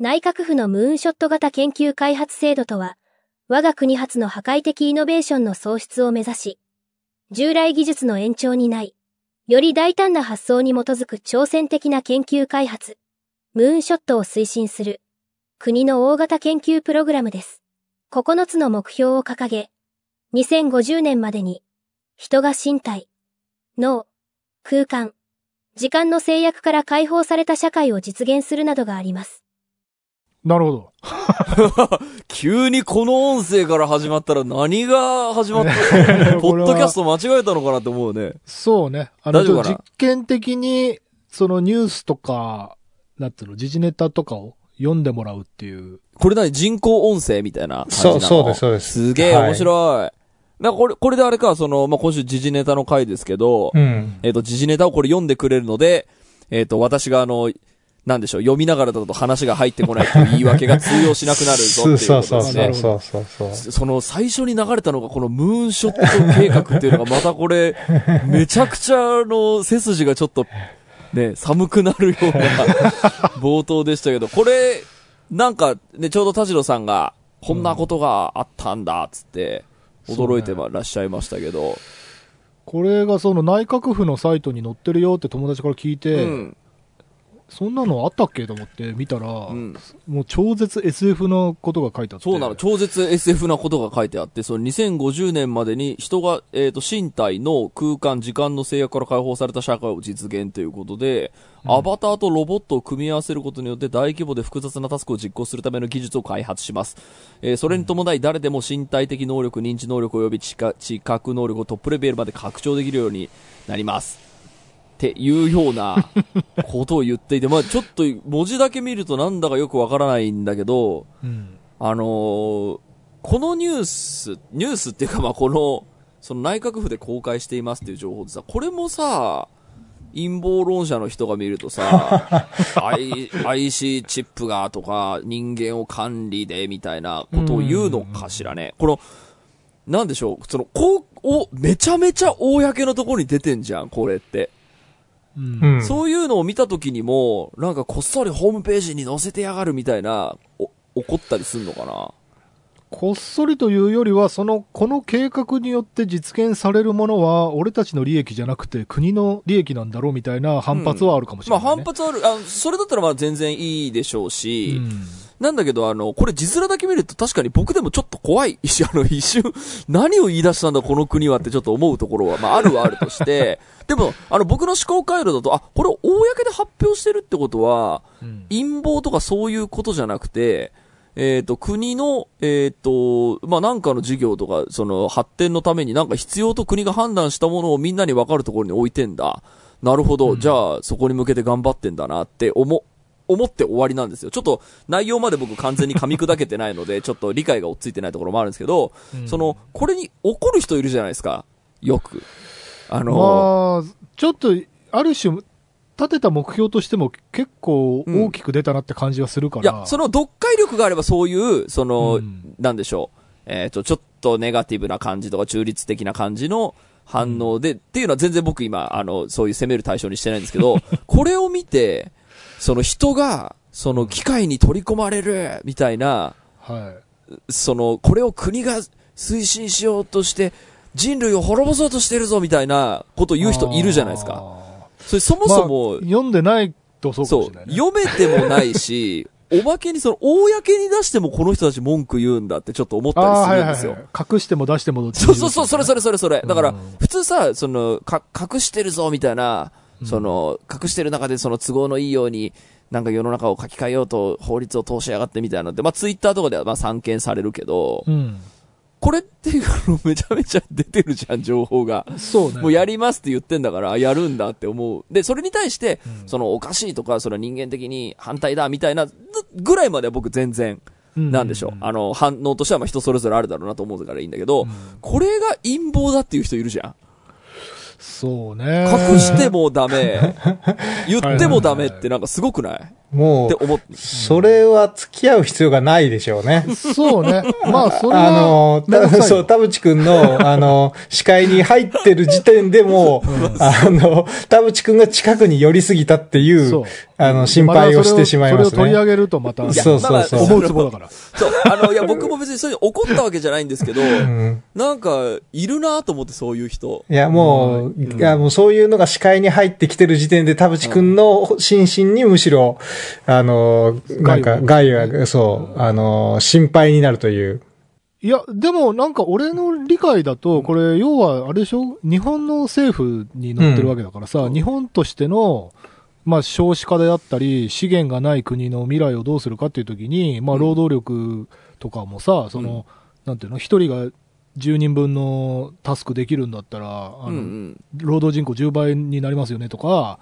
内閣府のムーンショット型研究開発制度とは、我が国発の破壊的イノベーションの創出を目指し、従来技術の延長にない、より大胆な発想に基づく挑戦的な研究開発、ムーンショットを推進する、国の大型研究プログラムです。9つの目標を掲げ、2050年までに、人が身体、脳、空間、時間の制約から解放された社会を実現するなどがあります。なるほど。急にこの音声から始まったら何が始まった ポッドキャスト間違えたのかなって思うね。そうね。あの、実験的に、そのニュースとか、なんていうの、時事ネタとかを読んでもらうっていう。これ何？人工音声みたいな感じなの？そう、そうです、そうです。すげえ面白い。はいなこれ、これであれか、その、まあ、今週時事ネタの回ですけど、うん、えっ、ー、と、時事ネタをこれ読んでくれるので、えっ、ー、と、私があの、なんでしょう、読みながらだと話が入ってこないという言い訳が通用しなくなるぞっていうことですね。そうそうそうそうその最初に流れたのがこのムーンショット計画っていうのがまたこれ、めちゃくちゃの背筋がちょっと、ね、寒くなるような冒頭でしたけど、これ、なんかね、ちょうど田代さんが、こんなことがあったんだ、つって、驚いてらっしゃいましたけど、これがその内閣府のサイトに載ってるよって友達から聞いて、うんそんなのあったっけと思って見たら、うん、もう超絶 SF のことが書いてあって。そうなの、超絶 SF なことが書いてあって、その2050年までに人が、えっ、ー、と、身体の空間、時間の制約から解放された社会を実現ということで、うん、アバターとロボットを組み合わせることによって大規模で複雑なタスクを実行するための技術を開発します。えー、それに伴い誰でも身体的能力、認知能力及び知覚能力をトップレベルまで拡張できるようになります。っていうようなことを言っていて、まあちょっと文字だけ見るとなんだかよくわからないんだけど、うん、あのー、このニュース、ニュースっていうかまあこの、その内閣府で公開していますっていう情報でさ、これもさ、陰謀論者の人が見るとさ、I、IC チップがとか、人間を管理でみたいなことを言うのかしらね。この、なんでしょう、その、こう、お、めちゃめちゃ公のところに出てんじゃん、これって。うん、そういうのを見た時にも、なんかこっそりホームページに載せてやがるみたいな、お、怒ったりすんのかな？こっそりというよりは、その、この計画によって実現されるものは、俺たちの利益じゃなくて、国の利益なんだろうみたいな反発はあるかもしれない、ね。うん、まあ反発ある。あ、それだったらまあ全然いいでしょうし、うんなんだけど、あの、これ字面だけ見ると確かに僕でもちょっと怖い。あの、一瞬、何を言い出したんだこの国はってちょっと思うところは、まあ、あるはあるとして、でも、あの、僕の思考回路だと、あ、これを公で発表してるってことは、うん、陰謀とかそういうことじゃなくて、えっ、ー、と、国の、えっ、ー、と、まあ、なんかの事業とか、その、発展のためになんか必要と国が判断したものをみんなに分かるところに置いてんだ。なるほど、うん、じゃあ、そこに向けて頑張ってんだなって思、思って終わりなんですよ。ちょっと内容まで僕完全に噛み砕けてないので、ちょっと理解が追っついてないところもあるんですけど、うん、その、これに怒る人いるじゃないですか？よく。あのー、まあ、ちょっと、ある種、立てた目標としても結構大きく出たなって感じはするから。うん、いや、その読解力があればそういう、その、うん、なんでしょう。えっ、ー、と、ちょっとネガティブな感じとか中立的な感じの反応で、うん、っていうのは全然僕今、あの、そういう攻める対象にしてないんですけど、これを見て、その人が、その機械に取り込まれる、みたいな、はい。その、これを国が推進しようとして、人類を滅ぼそうとしてるぞ、みたいなことを言う人いるじゃないですか。それそもそも、まあ、読んでないとそうかもしれない、ね、そう。読めてもないし、おまけにその、公に出してもこの人たち文句言うんだってちょっと思ったりするんですよ。はいはいはい、隠しても出してもどっちそうそうそう、それそれそれそれ。だから、普通さ、その、か、隠してるぞみたいな、その、隠してる中でその都合のいいように、なんか世の中を書き換えようと法律を通しやがってみたいなのって、まあツイッターとかではまあ散見されるけど、うん、これっていうのめちゃめちゃ出てるじゃん、情報が。そうね。もうやりますって言ってんだから、やるんだって思う。で、それに対して、うん、そのおかしいとか、その人間的に反対だみたいなぐらいまでは僕全然、なんでしょう。あの、反応としてはまあ人それぞれあるだろうなと思うからいいんだけど、うん、これが陰謀だっていう人いるじゃん。そうね。隠してもダメ。言ってもダメってなんかすごくない？もって思っう、それは付き合う必要がないでしょうね。そうね。まあ、それは、あの、たそう、田淵くんの、あの、視界に入ってる時点でもう、あの、田淵くんが近くに寄りすぎたっていう、あの、心配をしてしまいますね。それを取り上げるとまた、そうそうそう。思うつぼだから。そう、あの、いや、僕も別にそういう怒ったわけじゃないんですけど、うんなんか、いるなと思って、そういう人。いや、もう、いや、もうそういうのが視界に入ってきてる時点で、田淵くんの心身にむしろ、あの、なんか、害が、そう、あの、心配になるという。いや、でもなんか俺の理解だと、これ要はあれでしょ？日本の政府に載ってるわけだからさ、うん。日本としての、まあ少子化であったり、資源がない国の未来をどうするかっていう時に、まあ労働力とかもさ、その、なんていうの、一人が10人分のタスクできるんだったら、あの、うんうん。労働人口10倍になりますよねとか、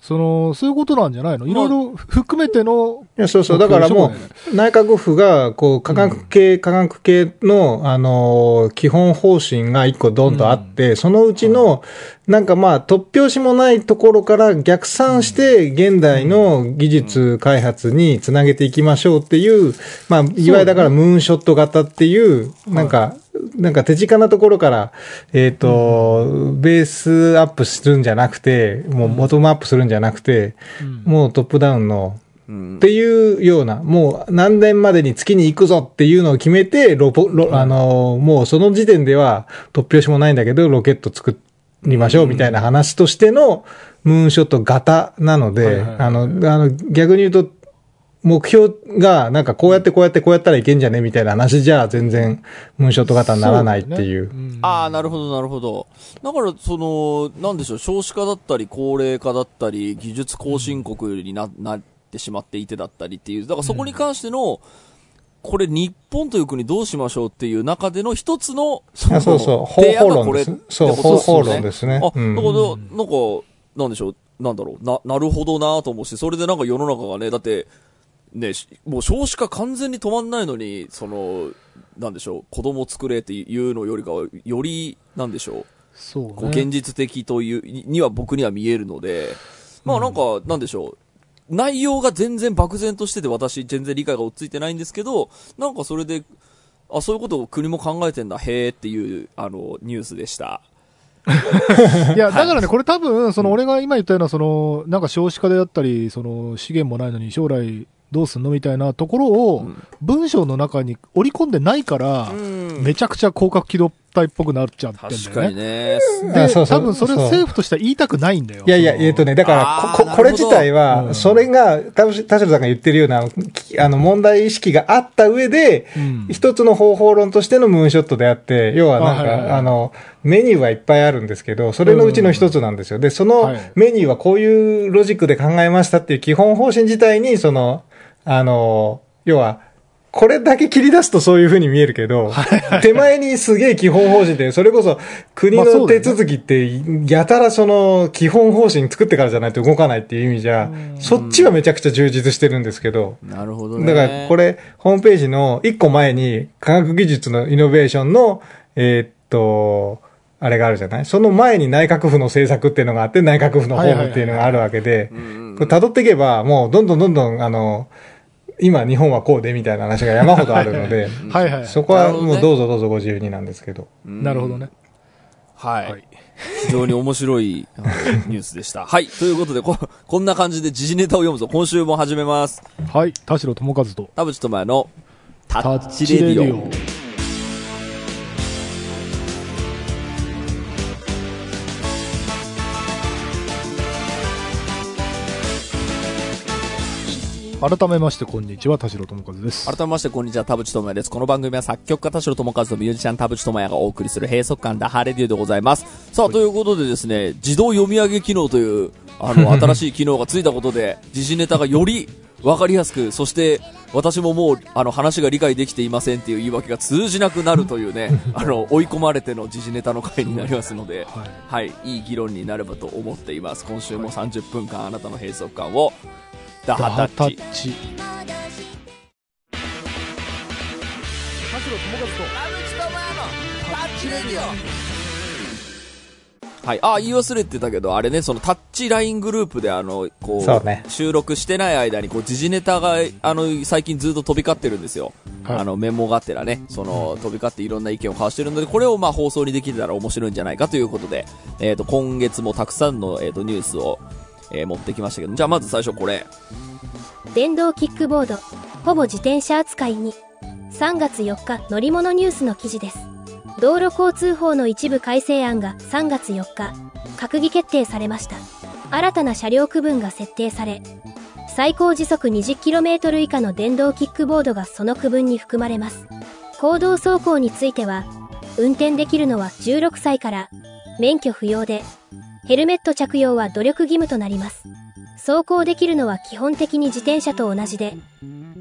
その、そういうことなんじゃないの？いろいろ含めての、いや、そうそう。だからもう、内閣府が、こう、科学系、科学系の、あのー、基本方針が一個ドンとあって、そのうちの、なんかまあ、突拍子もないところから逆算して、現代の技術開発につなげていきましょうっていう、まあ、いわゆるだからムーンショット型っていう、なんか、なんか手近なところから、えっ、と、ベースアップするんじゃなくて、もうボトムアップするんじゃなくて、もうトップダウンの、うん。っていうような、もう何年までに月に行くぞっていうのを決めて、ロポ、ロあの、もうその時点では突拍子もないんだけど、ロケット作りましょうみたいな話としてのムーンショット型なのであの、あの、逆に言うと、目標が、なんかこうやってこうやってこうやったらいけんじゃねみたいな話じゃ全然ムーンショット型にならないっていう。そだねん。ああ、なるほど、なるほど。だから、その、なんでしょう、少子化だったり、高齢化だったり、技術後進国にななってしまっていてだったりっていう、だからそこに関しての、これ日本という国どうしましょうっていう中での一つの、そあそうそう。方法論です。そう方法論ですね。あ、うん。だから、なんか、なんでしょう、なんだろう、な、なるほどなと思うし、それでなんか世の中がね、だって、ね、しもう少子化完全に止まんないのに、その、なんでしょう、子供作れっていうのよりかは、より、なんでしょう、そうこうね。現実的という、にには僕には見えるので、まあなんか、なんでしょう。内容が全然漠然としてて私全然理解が追っついてないんですけど、なんかそれで、あ、そういうことを国も考えてんだ、へーっていう、あの、ニュースでした。いや、だからね、これ多分、その俺が今言ったような、その、なんか少子化であったり、その資源もないのに将来どうすんのみたいなところをうん、文章の中に織り込んでないから、めちゃくちゃ広角機動隊っぽくなっちゃってん確かにだよね。ね。で、あそうそう多分それ政府としては言いたくないんだよ。いやいや、えっとね、だからこ、こ、れ自体うは、んそれが、田代田代さんが言ってるような、きあの、問題意識があった上で、うん一つの方法論としてのムーンショットであって、要はなんあはいはいはいか、あの、メニューはいっぱいあるんですけど、それのうちの一つなんですよ。で、そのはいメニューはこういうロジックで考えましたっていう基本方針自体に、その、あの、要は、これだけ切り出すとそういうふうに見えるけど、手前にすげえ基本方針で、それこそ国の手続きって、やたらその基本方針作ってからじゃないと動かないっていう意味じゃ、そっちはめちゃくちゃ充実してるんですけど、なるほどね。だからこれ、ホームページの一個前に科学技術のイノベーションの、えーっと、あれがあるじゃない？その前に内閣府の政策っていうのがあって、内閣府のホームっていうのがあるわけで辿っていけば、もうどんどんどんどん、あの、今日本はこうでみたいな話が山ほどあるので、はいはい。そこはもうどうぞどうぞご自由になんですけど。なるほどね。はい。はい非常に面白い ニュースでした。はい。ということで、こ、こんな感じで時事ネタを読むぞ。今週も始めます。はい。田代智和と、田淵智也のタタッチレディオ。改めましてこんにちは、田代智和です。改めまして、こんにちは、田淵智也です。この番組は作曲家田代智和とミュージシャン田淵智也がお送りする閉塞感ダハレディオでございます。さあ、ということでですね、自動読み上げ機能という、あの、新しい機能がついたことで、時事ネタがよりわかりやすく、そして、私ももう、あの、話が理解できていませんっていう言い訳が通じなくなるというね、あの、追い込まれての時事ネタの回になりますので、はい。はい、いい議論になればと思っています。今週も30分間あなたの閉塞感を、ダハタッチ。タッチ。はい。あ、言い忘れてたけど、あれね、そのタッチライングループであの、こう、ね収録してない間に、こう、時事ネタが、あの、最近ずっと飛び交ってるんですよ。はいあの、メモがてらね、その、飛び交っていろんな意見を交わしてるので、これをまあ放送にできたら面白いんじゃないかということで、えっ、と、今月もたくさんの、えっ、と、ニュースを、えー持ってきましたけど、じゃあまず最初これ。電動キックボード、ほぼ自転車扱いに。3月4日、乗り物ニュースの記事です。道路交通法の一部改正案が3月4日、閣議決定されました。新たな車両区分が設定され、最高時速 20km 以下の電動キックボードがその区分に含まれます。公道走行については、運転できるのは16歳から、免許不要で、ヘルメット着用は努力義務となります。走行できるのは基本的に自転車と同じで、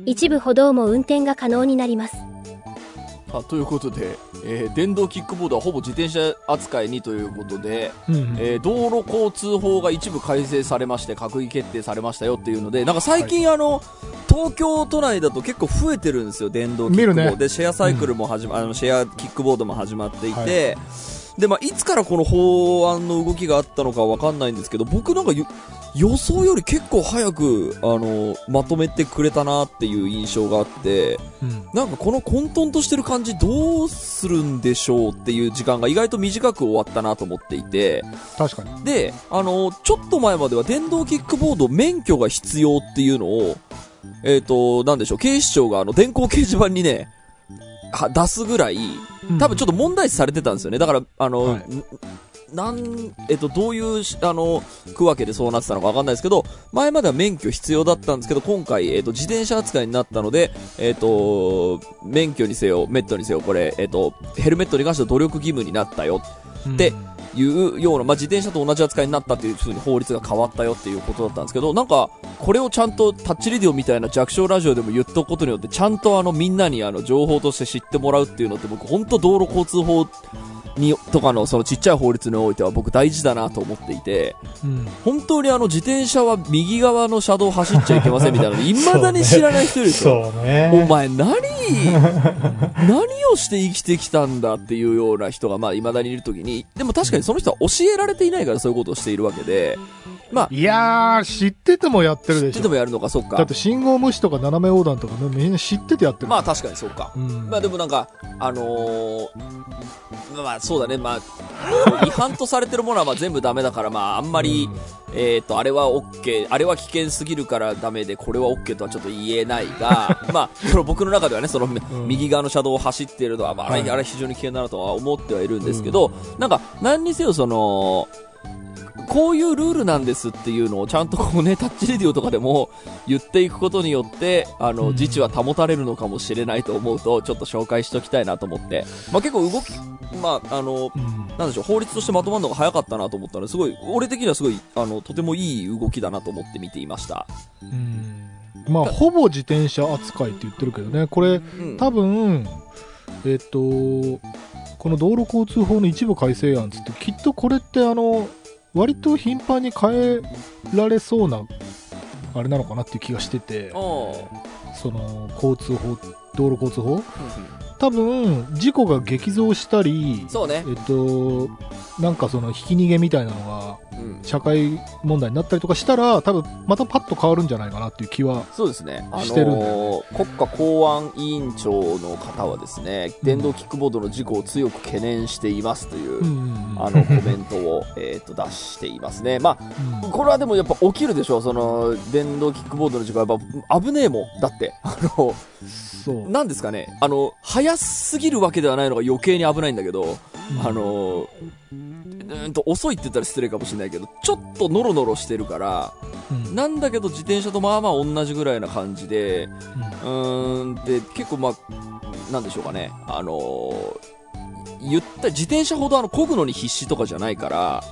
一部歩道も運転が可能になります。あということで、えー電動キックボードはほぼ自転車扱いにということで、うんうんえー道路交通法が一部改正されまして閣議決定されましたよっていうのでなんか最近、あの東京都内だと結構増えてるんですよ電動キックボード、ね。でシェアサイクルも始ま、あのシェアキックボードも始まっていて、でまあ、いつからこの法案の動きがあったのかわかんないんですけど僕なんかよ予想より結構早くあのまとめてくれたなっていう印象があってうん。なんかこの混沌としてる感じどうするんでしょうっていう時間が意外と短く終わったなと思っていて、確かに。で、あの、ちょっと前までは電動キックボード免許が必要っていうのを、えっ、と、なんでしょう、警視庁があの、電光掲示板にね、は出すぐらい、多分ちょっと問題視されてたんですよね。だから、あの、はいんなん、えっと、どういうし、あの、区分けでそうなってたのかわかんないですけど、前までは免許必要だったんですけど、今回、えっと、自転車扱いになったので、えっと、免許にせよ、メットにせよ、これ、えっと、ヘルメットに関しては努力義務になったよ。うんでいうような、まあ、自転車と同じ扱いになったっていう風に法律が変わったよっていうことだったんですけど、なんか、これをちゃんとタッチレディオみたいな弱小ラジオでも言っとくことによって、ちゃんとあの、みんなにあの、情報として知ってもらうっていうのって僕、本当道路交通法に、とかのそのちっちゃい法律においては僕大事だなと思っていて、うん本当にあの、自転車は右側の車道走っちゃいけませんみたいなの、未だに知らない人いるんですよ。そうね。お前何？何をして生きてきたんだっていうような人がまあ未だにいるときに、でも確かにその人は教えられていないからそういうことをしているわけで、まあ、いやー、知っててもやってるでしょ。知っててもやるのか、そっかだって。信号無視とか斜め横断とかねみんな知っててやってる。まあ確かにそうか。うんまあでもなんか、あのー、まあまあそうだね、まあ、違反とされてるものはまあ全部ダメだから、まああんまり、えっ、と、あれは OK、あれは危険すぎるからダメで、これは OK とはちょっと言えないが、まあ、その僕の中ではね、その、右側の車道を走っているのは、まあ、あれ、はいあれ非常に危険だなとは思ってはいるんですけど、なんか、何にせよその、こういうルールなんですっていうのをちゃんとこうね、タッチレディオとかでも言っていくことによって、あの、うん自治は保たれるのかもしれないと思うと、ちょっと紹介しときたいなと思って、まあ結構動き、まあ、あの、うん。なんでしょう、法律としてまとまるのが早かったなと思ったので、すごい、俺的にはすごい、あの、とてもいい動きだなと思って見ていました。うん。まあ、ほぼ自転車扱いって言ってるけどね、これ、うん。多分、えっと、この道路交通法の一部改正案つって、きっとこれって、あの、割と頻繁に変えられそうな、あれなのかなっていう気がしてて。その、交通法、道路交通法？うん多分、事故が激増したりうん、そうねえ。っと、なんかその、ひき逃げみたいなのが、うん。社会問題になったりとかしたら、多分、またパッと変わるんじゃないかなっていう気は、そうですね。あのーしてるんだよ国家公安委員長の方はですね、電動キックボードの事故を強く懸念していますという、うんあの、コメントを、えっと、出していますね。まあ、これはでもやっぱ起きるでしょう、その、電動キックボードの事故はやっぱ危ねえもん。だって、あの、そう。なんですかね、あの、早すぎるわけではないのが余計に危ないんだけど、うんあの、うーんと遅いって言ったら失礼かもしれないけど、ちょっとノロノロしてるから、うん。なんだけど自転車とまあまあ同じぐらいな感じで、うーん、で、結構まあ、なんでしょうかね、あのー言った、自転車ほどあの、漕ぐのに必死とかじゃないから、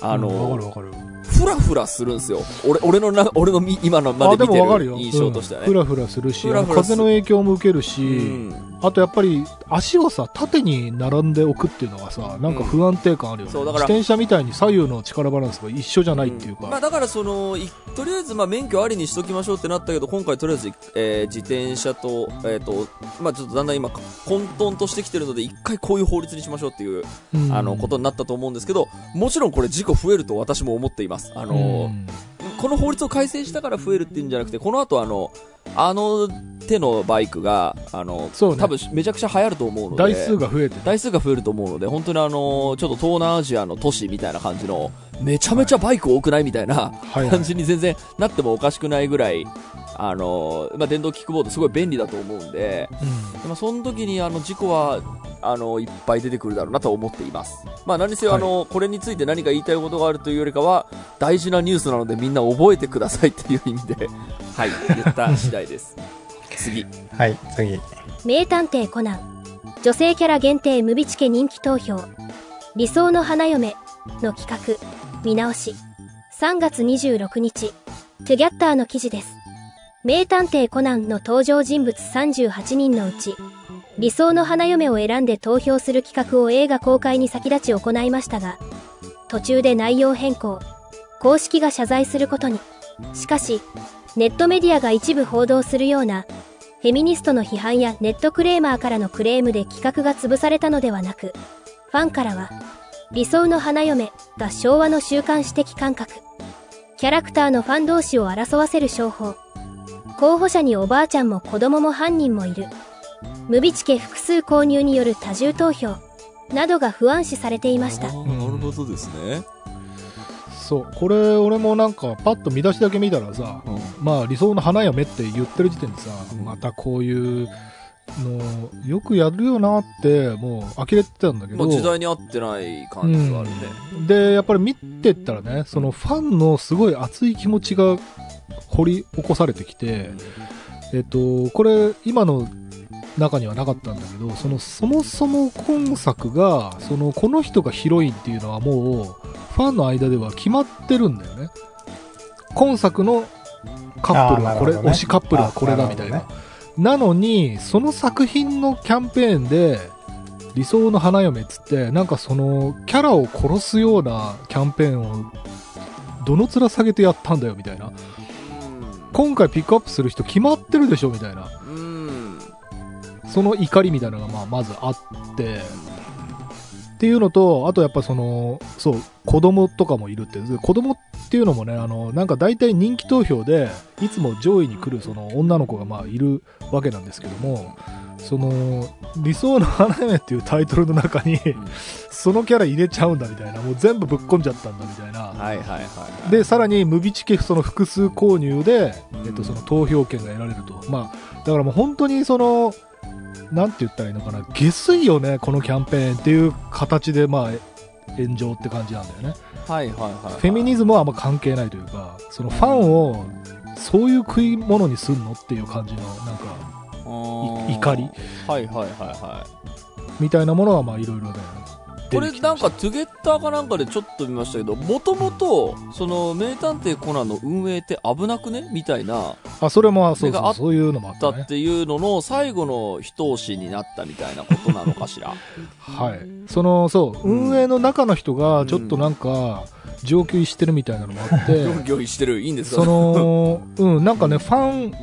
あのうんわかるわかる。ふらふらするんですよ。俺、俺のな、俺のみ今のまあでで見てる印象としてはね。うんふらふらするし、ふらふらする風の影響も受けるし、うんあとやっぱり足をさ、縦に並んでおくっていうのがさ、なんか不安定感あるよね。そうだから自転車みたいに左右の力バランスが一緒じゃないっていうか。まあだからその、いとりあえずまあ免許ありにしときましょうってなったけど、今回とりあえず、えー自転車と、えっ、と、まあちょっとだんだん今混沌としてきてるので、一回こういう法律にしましょうっていう、うんあの、ことになったと思うんですけど、もちろんこれ事故増えると私も思っています。あの、うん。この法律を改正したから増えるっていうんじゃなくて、この後あの、あの手のバイクが、あの、ね。多分めちゃくちゃ流行ると思うので、台数が増えて台数が増えると思うので、本当にあの、ちょっと東南アジアの都市みたいな感じの、めちゃめちゃバイク多くないみたいな感じに全然なってもおかしくないぐらい、あの、まあ、電動キックボードすごい便利だと思うんで、うん。でもその時にあの事故は、あの、いっぱい出てくるだろうなと思っています。まあ何せよ、はい。あの、これについて何か言いたいことがあるというよりかは、大事なニュースなのでみんな覚えてくださいっていう意味で、はい、言った次第です。次。はい、次。名探偵コナン。女性キャラ限定ムビチケ人気投票。理想の花嫁の企画。見直し。3月26日。トゥギャッターの記事です名探偵コナンの登場人物38人のうち理想の花嫁を選んで投票する企画を映画公開に先立ち行いましたが途中で内容変更公式が謝罪することに。しかしネットメディアが一部報道するようなフェミニストの批判やネットクレーマーからのクレームで企画が潰されたのではなく、ファンからは、理想の花嫁が昭和の習慣史的感覚、キャラクターのファン同士を争わせる商法、候補者におばあちゃんも子供も犯人もいる、無備チケ複数購入による多重投票、などが不安視されていました。なるほどですね。そう、これ俺もなんかパッと見出しだけ見たらさ、うん。まあ理想の花嫁って言ってる時点でさ、うん。またこういうのよくやるよなってもう呆れてたんだけど、まあ時代に合ってない感じはあるね。でやっぱり見てったらねそのファンのすごい熱い気持ちが掘り起こされてきて、えっとこれ今の中にはなかったんだけどそのそもそも今作がそのこの人がヒロインっていうのはもうファンの間では決まってるんだよね。今作のカップルはこれ、ね推しカップルはこれだみたいな。あなのにその作品のキャンペーンで理想の花嫁っつってなんかそのキャラを殺すようなキャンペーンをどの面下げてやったんだよみたいな今回ピックアップする人決まってるでしょみたいなうん。うん。その怒りみたいなのがまあまずあってっていうのとあとやっぱそのそう子供とかもいるってで子供っていうのもねあのなんか大体人気投票でいつも上位に来るその女の子がまあいるわけなんですけどもその理想の花嫁っていうタイトルの中にそのキャラ入れちゃうんだみたいなもう全部ぶっ込んじゃったんだみたいな。はいはいはいはい。でさらに無備チケその複数購入で、うんえっと、その投票権が得られると、まあ、だからもう本当にそのなんて言ったらいいのかな。下水よねこのキャンペーンっていう形で、まあ、炎上って感じなんだよねはいはいはいはい。フェミニズムはあんま関係ないというかそのファンをそういう食い物にすんのっていう感じのなんかい怒りはいはいはいはい。みたいなものはまあいろいろねこれなんかトゥゲッターかなんかでちょっと見ましたけど、もともと、その、名探偵コナンの運営って危なくね？みたいな、あそれもそうそうそういうのもあったっていうのの最後の一押しになったみたいなことなのかしら？はい、そのそう、うん運営の中の人がちょっとなんか上級してるみたいなのもあって、ギョギョイしてる。いいんですか？その、うん、なんかね、ファン、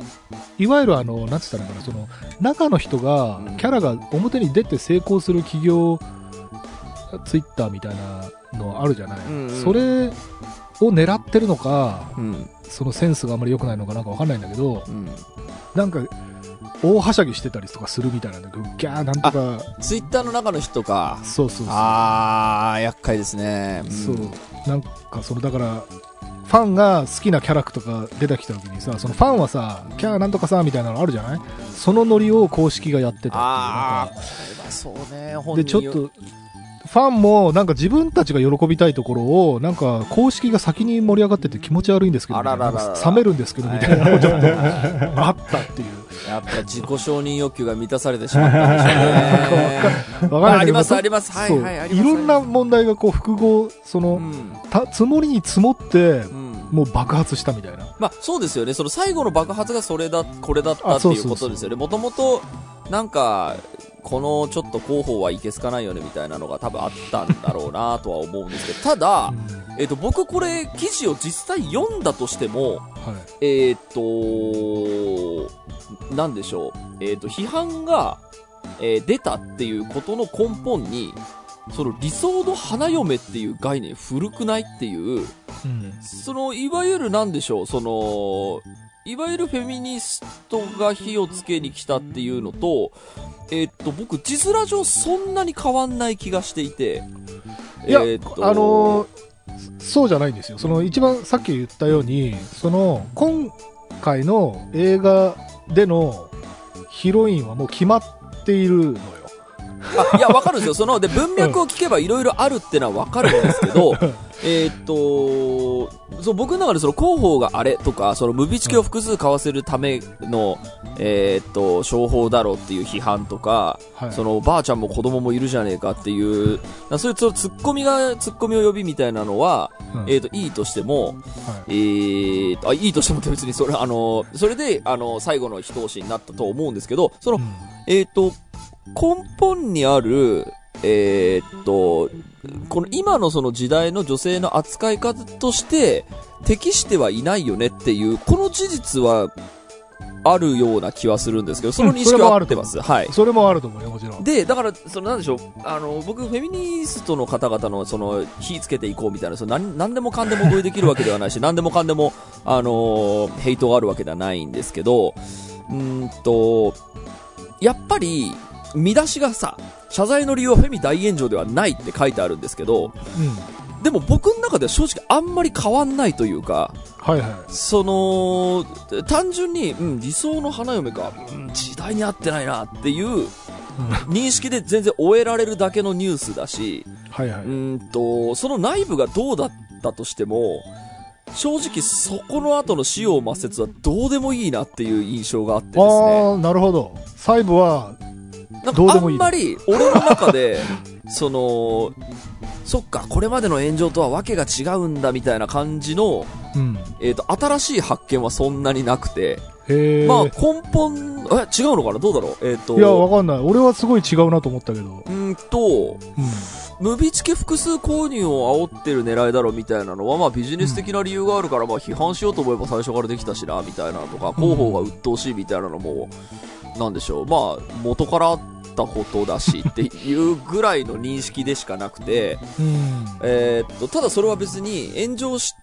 いわゆるあの、なんつったらいいのかな、その、中の人がうん、キャラが表に出て成功する企業、ツイッターみたいなのあるじゃない。うんうんそれを狙ってるのか、うん。そのセンスがあんまり良くないのかなんかわかんないんだけど、うん。なんか、大はしゃぎしてたりとかするみたいなんだけど、ギャーなんとか、ツイッターの中の人か。そうそうそう。あー、厄介ですね。んそう、なんかそのだからファンが好きなキャラクターが出てきた時にさそのファンはさキャラなんとかさみたいなのあるじゃない？そのノリを公式がやってたっていうあー、なんかこれはそうね、でちょっとファンもなんか自分たちが喜びたいところを、なんか公式が先に盛り上がってて気持ち悪いんですけど、あららら冷めるんですけど、みたいなのもちょっとあったっていう。やっぱ自己承認欲求が満たされてしまったんでしょうね。わかんないけどありますありますはいはいいろんな問題がこう複合、その、うん。た積もりに積もって、うん。もう爆発したみたいな。まあ、そうですよね。その最後の爆発がそれだ、これだったっていうことですよね。もともと、なんか、このちょっと広報はいけすかないよねみたいなのが多分あったんだろうなとは思うんですけど、ただ、えっ、と、僕これ記事を実際読んだとしても、はい。えっ、と、なんでしょう。えっ、と、批判が、えー出たっていうことの根本に、その理想の花嫁っていう概念古くないっていう、うん。その、いわゆるなんでしょう、その、いわゆるフェミニストが火をつけに来たっていうのと、えーっと、僕、字面上そんなに変わんない気がしていて、いや、えーっとあのーそうじゃないんですよ。その一番さっき言ったように、その今回の映画でのヒロインはもう決まっているのよ。あいや、わかるんですよ。その、で、文脈を聞けばいろいろあるってのはわかるんですけど、えーっと、そう、僕の中でその広報があれとか、その、ムビチケを複数買わせるための、えーっと、商法だろうっていう批判とか、はい。その、ばあちゃんも子供もいるじゃねえかっていう、なそういうそのツッコミが、ツッコミを呼びみたいなのは、うんえーっと、いいとしても、はいえーと、あ、いいとしてもって別にそれ、あの、それで、あの、最後の一押しになったと思うんですけど、その、うんえっ、と、根本にある、えーっと、この今のその時代の女性の扱い方として適してはいないよねっていう、この事実はあるような気はするんですけど、その認識は合ってます。はい。それもあると思うよ、もちろん。で、だから、そのなんでしょう、あの、僕、フェミニストの方々の、その、火つけていこうみたいな、その、なん、なんでもかんでも同意できるわけではないし、なんでもかんでも、あの、ヘイトがあるわけではないんですけど、うーんと、やっぱり、見出しがさ、謝罪の理由はフェミ大炎上ではないって書いてあるんですけど、うん。でも僕の中では正直あんまり変わんないというか、はいはい。その、単純に、うん、理想の花嫁か、うん、時代に合ってないなっていう認識で全然終えられるだけのニュースだし、はいはい。うーんと、その内部がどうだったとしても、正直そこの後の使用抹殺はどうでもいいなっていう印象があってですね。ああ、なるほど。細部は、なんかあんまり俺の中で、その、そっか、これまでの炎上とはわけが違うんだみたいな感じの、うん。えっ、と、新しい発見はそんなになくて。まあ根本、え、違うのかな？どうだろう？えっ、と、いや、わかんない。俺はすごい違うなと思ったけど。うーんと、うん。ムビチケ複数購入を煽ってる狙いだろうみたいなのは、まあビジネス的な理由があるから、まあ批判しようと思えば最初からできたしな、みたいなのとか、広報が鬱陶しいみたいなのも、なんでしょう、まあ元からあったことだしっていうぐらいの認識でしかなくて、うん。えーっと、ただそれは別に炎上し、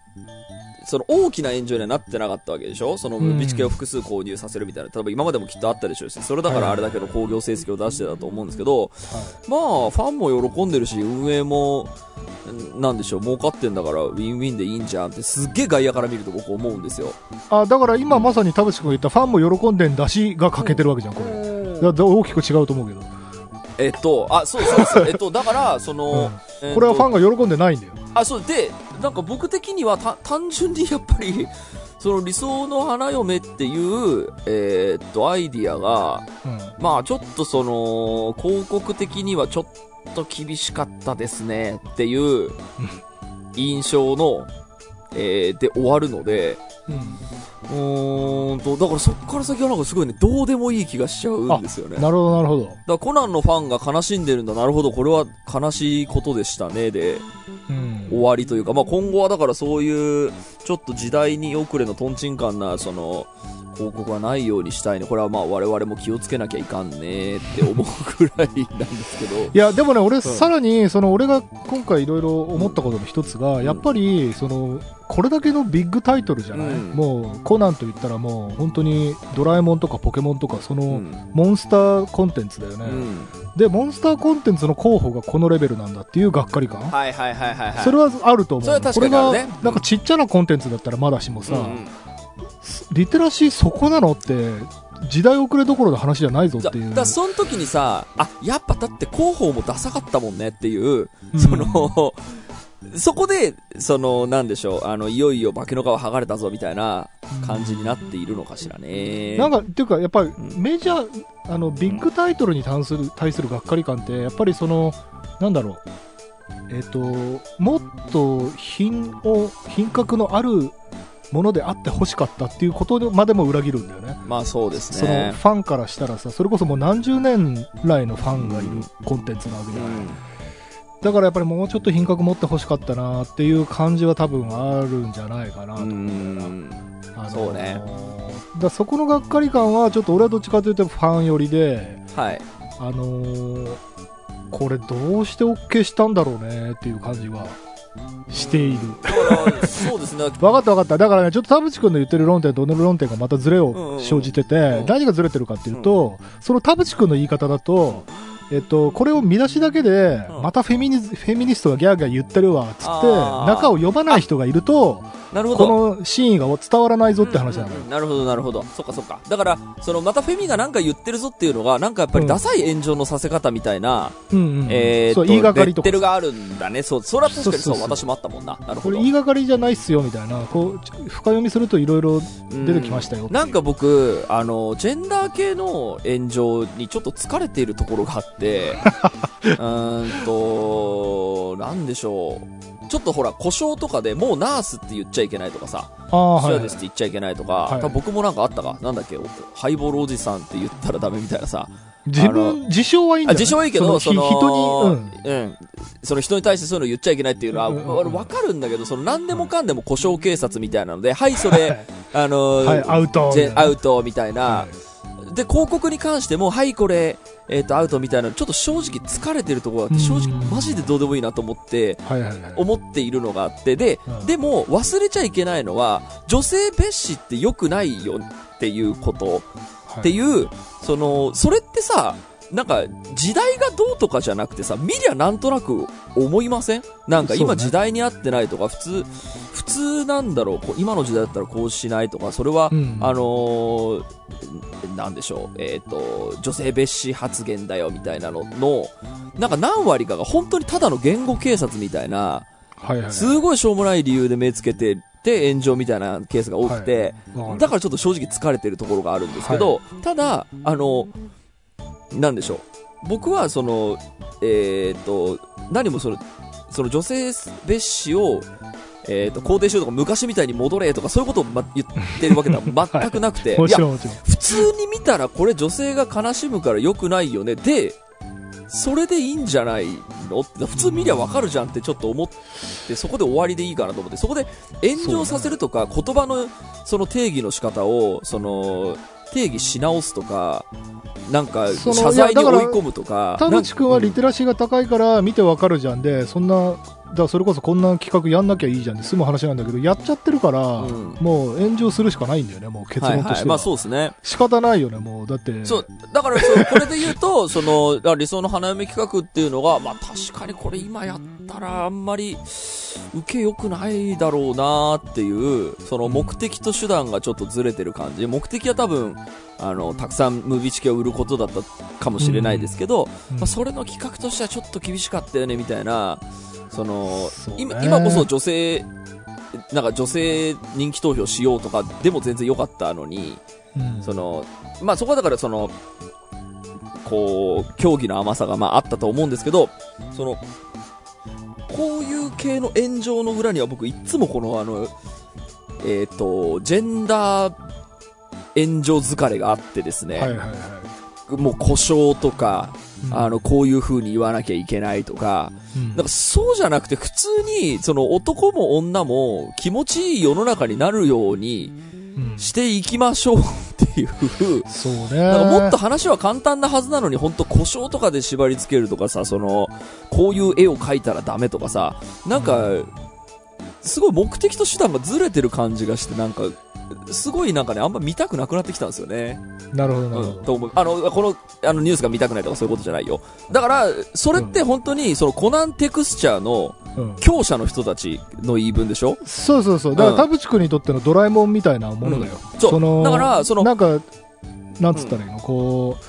その大きな炎上にはなってなかったわけでしょ？そのうんムビチケを複数購入させるみたいな。例えば今までもきっとあったでしょうし、それだからあれだけの興行成績を出してたと思うんですけど、まあ、ファンも喜んでるし、運営も、んなんでしょう、儲かってんだから、ウィンウィンでいいんじゃんって、すっげえ外野から見ると僕思うんですよ。あ、だから今まさに田淵君が言ったファンも喜んでんだしが欠けてるわけじゃん、これ。大きく違うと思うけど。えっと、あ、そうそうそう。えっと、だから、その、えっとこれはファンが喜んでないんだよ。あ、そう、で、なんか僕的にはた単純にやっぱり、その理想の花嫁っていう、えーっと、アイディアが、うん。まあちょっとその、広告的にはちょっと厳しかったですねっていう印象の、えーで終わるので、うーんと、だからそっから先はなんかすごいね、どうでもいい気がしちゃうんですよね。だかなるほど、なるほど。らコナンのファンが悲しんでるんだ、なるほど、これは悲しいことでしたね、で、うん。終わりというか、まあ、今後はだからそういう、ちょっと時代に遅れのトンチンカンな、その、広告はないようにしたいね。これはまあ我々も気をつけなきゃいかんねって思うぐらいなんですけど。いや、でもね、俺、さらに、その、俺が今回いろいろ思ったことの一つが、やっぱり、その、これだけのビッグタイトルじゃない、うんもう、コナンと言ったらもう、本当に、ドラえもんとかポケモンとか、その、うん。モンスターコンテンツだよね、うん。で、モンスターコンテンツの候補がこのレベルなんだっていうがっかり感、はいはいはいはいはい。それはあると思う。それは確かにあるねこれが、なんかちっちゃなコンテンツだったらまだしもさ、うんうんリテラシーそこなのって、時代遅れどころの話じゃないぞっていう。だその時にさ、あ、やっぱだって広報もダサかったもんねっていう、うんその、そこで、その、なんでしょう、あの、いよいよ化けの皮剥がれたぞみたいな感じになっているのかしらね。なんか、っていうか、やっぱりんメジャー、あの、ビッグタイトルに対する、対するがっかり感って、やっぱりその、なんだろう、えっ、と、もっと品を、品格のあるものであってほしかったっていうことまでも裏切るんだよね。まあそうですそのね。ファンからしたらさ、それこそもう何十年来のファンがいるコンテンツなわけうじゃない。ん。だからやっぱりもうちょっと品格持ってほしかったなっていう感じは多分あるんじゃないかなとう思うからそうねだそこのがっかり感はちょっと俺はどっちかというとファン寄りで、はい。あのーこれどうして OK したんだろうねっていう感じはしている。そうですね。分かった分かった。だからね、ちょっと田淵君の言ってる論点と俺の論点がまたズレうんうんうんを生じてて、うん何がズレてるかっていうと、その田淵君の言い方だと、えっと、これを見出しだけで、うんまたフェミニズ、フェミニストがギャーギャー言ってるわ、つって、中を読まない人がいると、なるほど。この真意が伝わらないぞって話なのよ。なるほど、なるほど。そっかそっか。だから、その、またフェミがなんか言ってるぞっていうのが、なんかやっぱりダサい炎上のさせ方みたいな、うんうん。えそう、言いがかりとかレッテ。ルがあるんだね。そう、それは確かにそう私もあったもんな。なるこほど。れ言いがかりじゃないっすよ、みたいな。こう、深読みするといろいろ出てきましたようなんか僕、あの、ジェンダー系の炎上にちょっと疲れているところがあって、うーんと、なんでしょう。ちょっとほら、故障とかでもうナースって言っちゃいけないとかさ、ああ、はいスチュアデスって言っちゃいけないとか、はい多分僕もなんかあったか？なんだっけ、ハイボールおじさんって言ったらダメみたいなさ。自分、自称はいいんだ。自称はいいけど、その、ひ人に、うん。うん。その人に対してそういうの言っちゃいけないっていうのは、うんわかるんだけど、その何でもかんでも故障警察みたいなので、はい、それ、あのーはいアウトジェみたいなアウトみたいな、はで、広告に関しても、はい、これ、えっ、と、アウトみたいな、ちょっと正直疲れてるところがあって、正直うんマジでどうでもいいなと思って。思っているのがあって、で、うんでも忘れちゃいけないのは、女性蔑視って良くないよっていうこと。はいっていう、その、それってさ、なんか、時代がどうとかじゃなくてさ、見りゃなんとなく思いません？なんか今時代に合ってないとか、普通、普通なんだろう、今の時代だったらこうしないとか、それは、うん。あのーなんでしょう、えっ、と、女性蔑視発言だよみたいなのの、なんか何割かが本当にただの言語警察みたいな、はいはいはい。すごいしょうもない理由で目つけてて炎上みたいなケースが多くて、わかるだからちょっと正直疲れてるところがあるんですけど、ただ、あの、なんでしょう？僕はその、えっ、と、何もその、その女性蔑視を、えっ、と、肯定しようとか昔みたいに戻れとかそういうことを、ま、言ってるわけでは 全くなくて、もい。普通に見たらこれ女性が悲しむから良くないよね。で、それでいいんじゃないの？って普通見りゃわかるじゃんってちょっと思って、そこで終わりでいいかなと思って、そこで炎上させるとか、言葉のその定義の仕方を、その、定義し直すとか、なんか、謝罪に追い込むとか、田淵君はリテラシーが高いから見てわかるじゃん。で、そんな、だからそれこそこんな企画やんなきゃいいじゃんで済む話なんだけど、やっちゃってるから、うんもう炎上するしかないんだよね、もう結はいはい。論としては。まあそうですね。仕方ないよね、もう。だって。そう、だからそう、これで言うと、その、あ理想の花嫁企画っていうのが、まあ確かにこれ今やったらあんまり、受け良くないだろうなっていう、その目的と手段がちょっとずれてる感じ。目的は多分、あの、たくさんムービーチケを売ることだったかもしれないですけど、うんまあそれの企画としてはちょっと厳しかったよね、みたいな、その、ね。今、今こそ女性、なんか女性人気投票しようとかでも全然良かったのに、うん。その、まあそこはだからその、こう、競技の甘さがまああったと思うんですけど、その、こういう系の炎上の裏には僕いつもこのあの、えっ、と、ジェンダー炎上疲れがあってですね、はいはいはい。もう故障とか、うんあの、こういう風に言わなきゃいけないとか、うん。なんかそうじゃなくて普通に、その男も女も気持ちいい世の中になるようにうん。していきましょうっていう、そうね。なんかもっと話は簡単なはずなのに、本当故障とかで縛り付けるとかさ、その、こういう絵を描いたらダメとかさ、なんか、すごい目的と手段がずれてる感じがして、なんか、すごいなんかね、あんま見たくなくなってきたんですよね。なるほど、なるほうん、ど。と思う。あの、この、あのニュースが見たくないとかそういうことじゃないよ。だから、それって本当に、そのコナンテクスチャーのうん強者の人たちの言い分でしょ？そうそうそう。だから田淵君にとってのドラえもんみたいなものだよ。そうのだからそのなんか、なんつったらいいの、こう、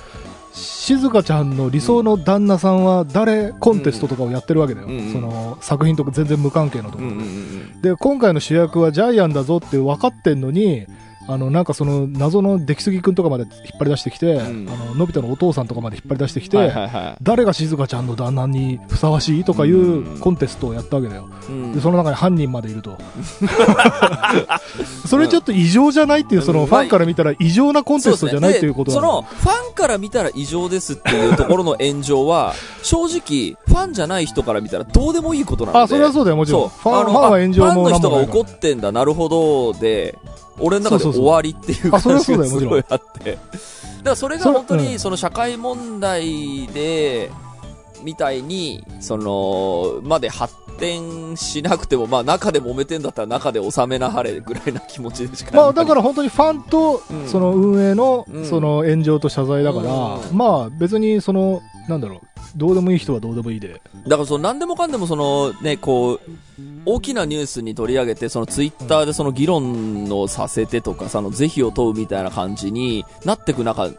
静香ちゃんの理想の旦那さんは誰コンテストとかをやってるわけだよ。うんその作品とか全然無関係のところで。うんうんうんで、今回の主役はジャイアンだぞって分かってんのに、あの、なんかその謎の出来すぎくんとかまで引っ張り出してきて、ん。あの、のび太のお父さんとかまで引っ張り出してきて、はいはいは誰が静香ちゃんの旦那にふさわしいとかいうん。うコンテストをやったわけだよ。い。うん。で、その中に犯人までいると。それちょっと異常じゃないっていう、そのファンから見たら異常なコンテストじゃないっていうことそなのファンから見たら異常ですっていうところの炎上は 正直ファンじゃない人から見たらどうでもいいことなので。あ、それはそうだよ、もちろん。ファンあのファンは炎上もあファンの人が怒ってんだ。なるほど。で俺の中で終わりっていう感じがすごいあって。だからそれが本当うんにその社会問題でみたいにそのまで発展しなくてもまあ中で揉めてんだったら中で収めなはれぐらいな気持ちでしかまあだから本当にファンとうんその運営のうん。その炎上と謝罪だから、うん。まあ別にその、なんだろう、どうでもいい人はどうでもいいで。だからその何でもかんでもそのね、こう、大きなニュースに取り上げて、そのツイッターでその議論をさせてとか、その是非を問うみたいな感じになってく中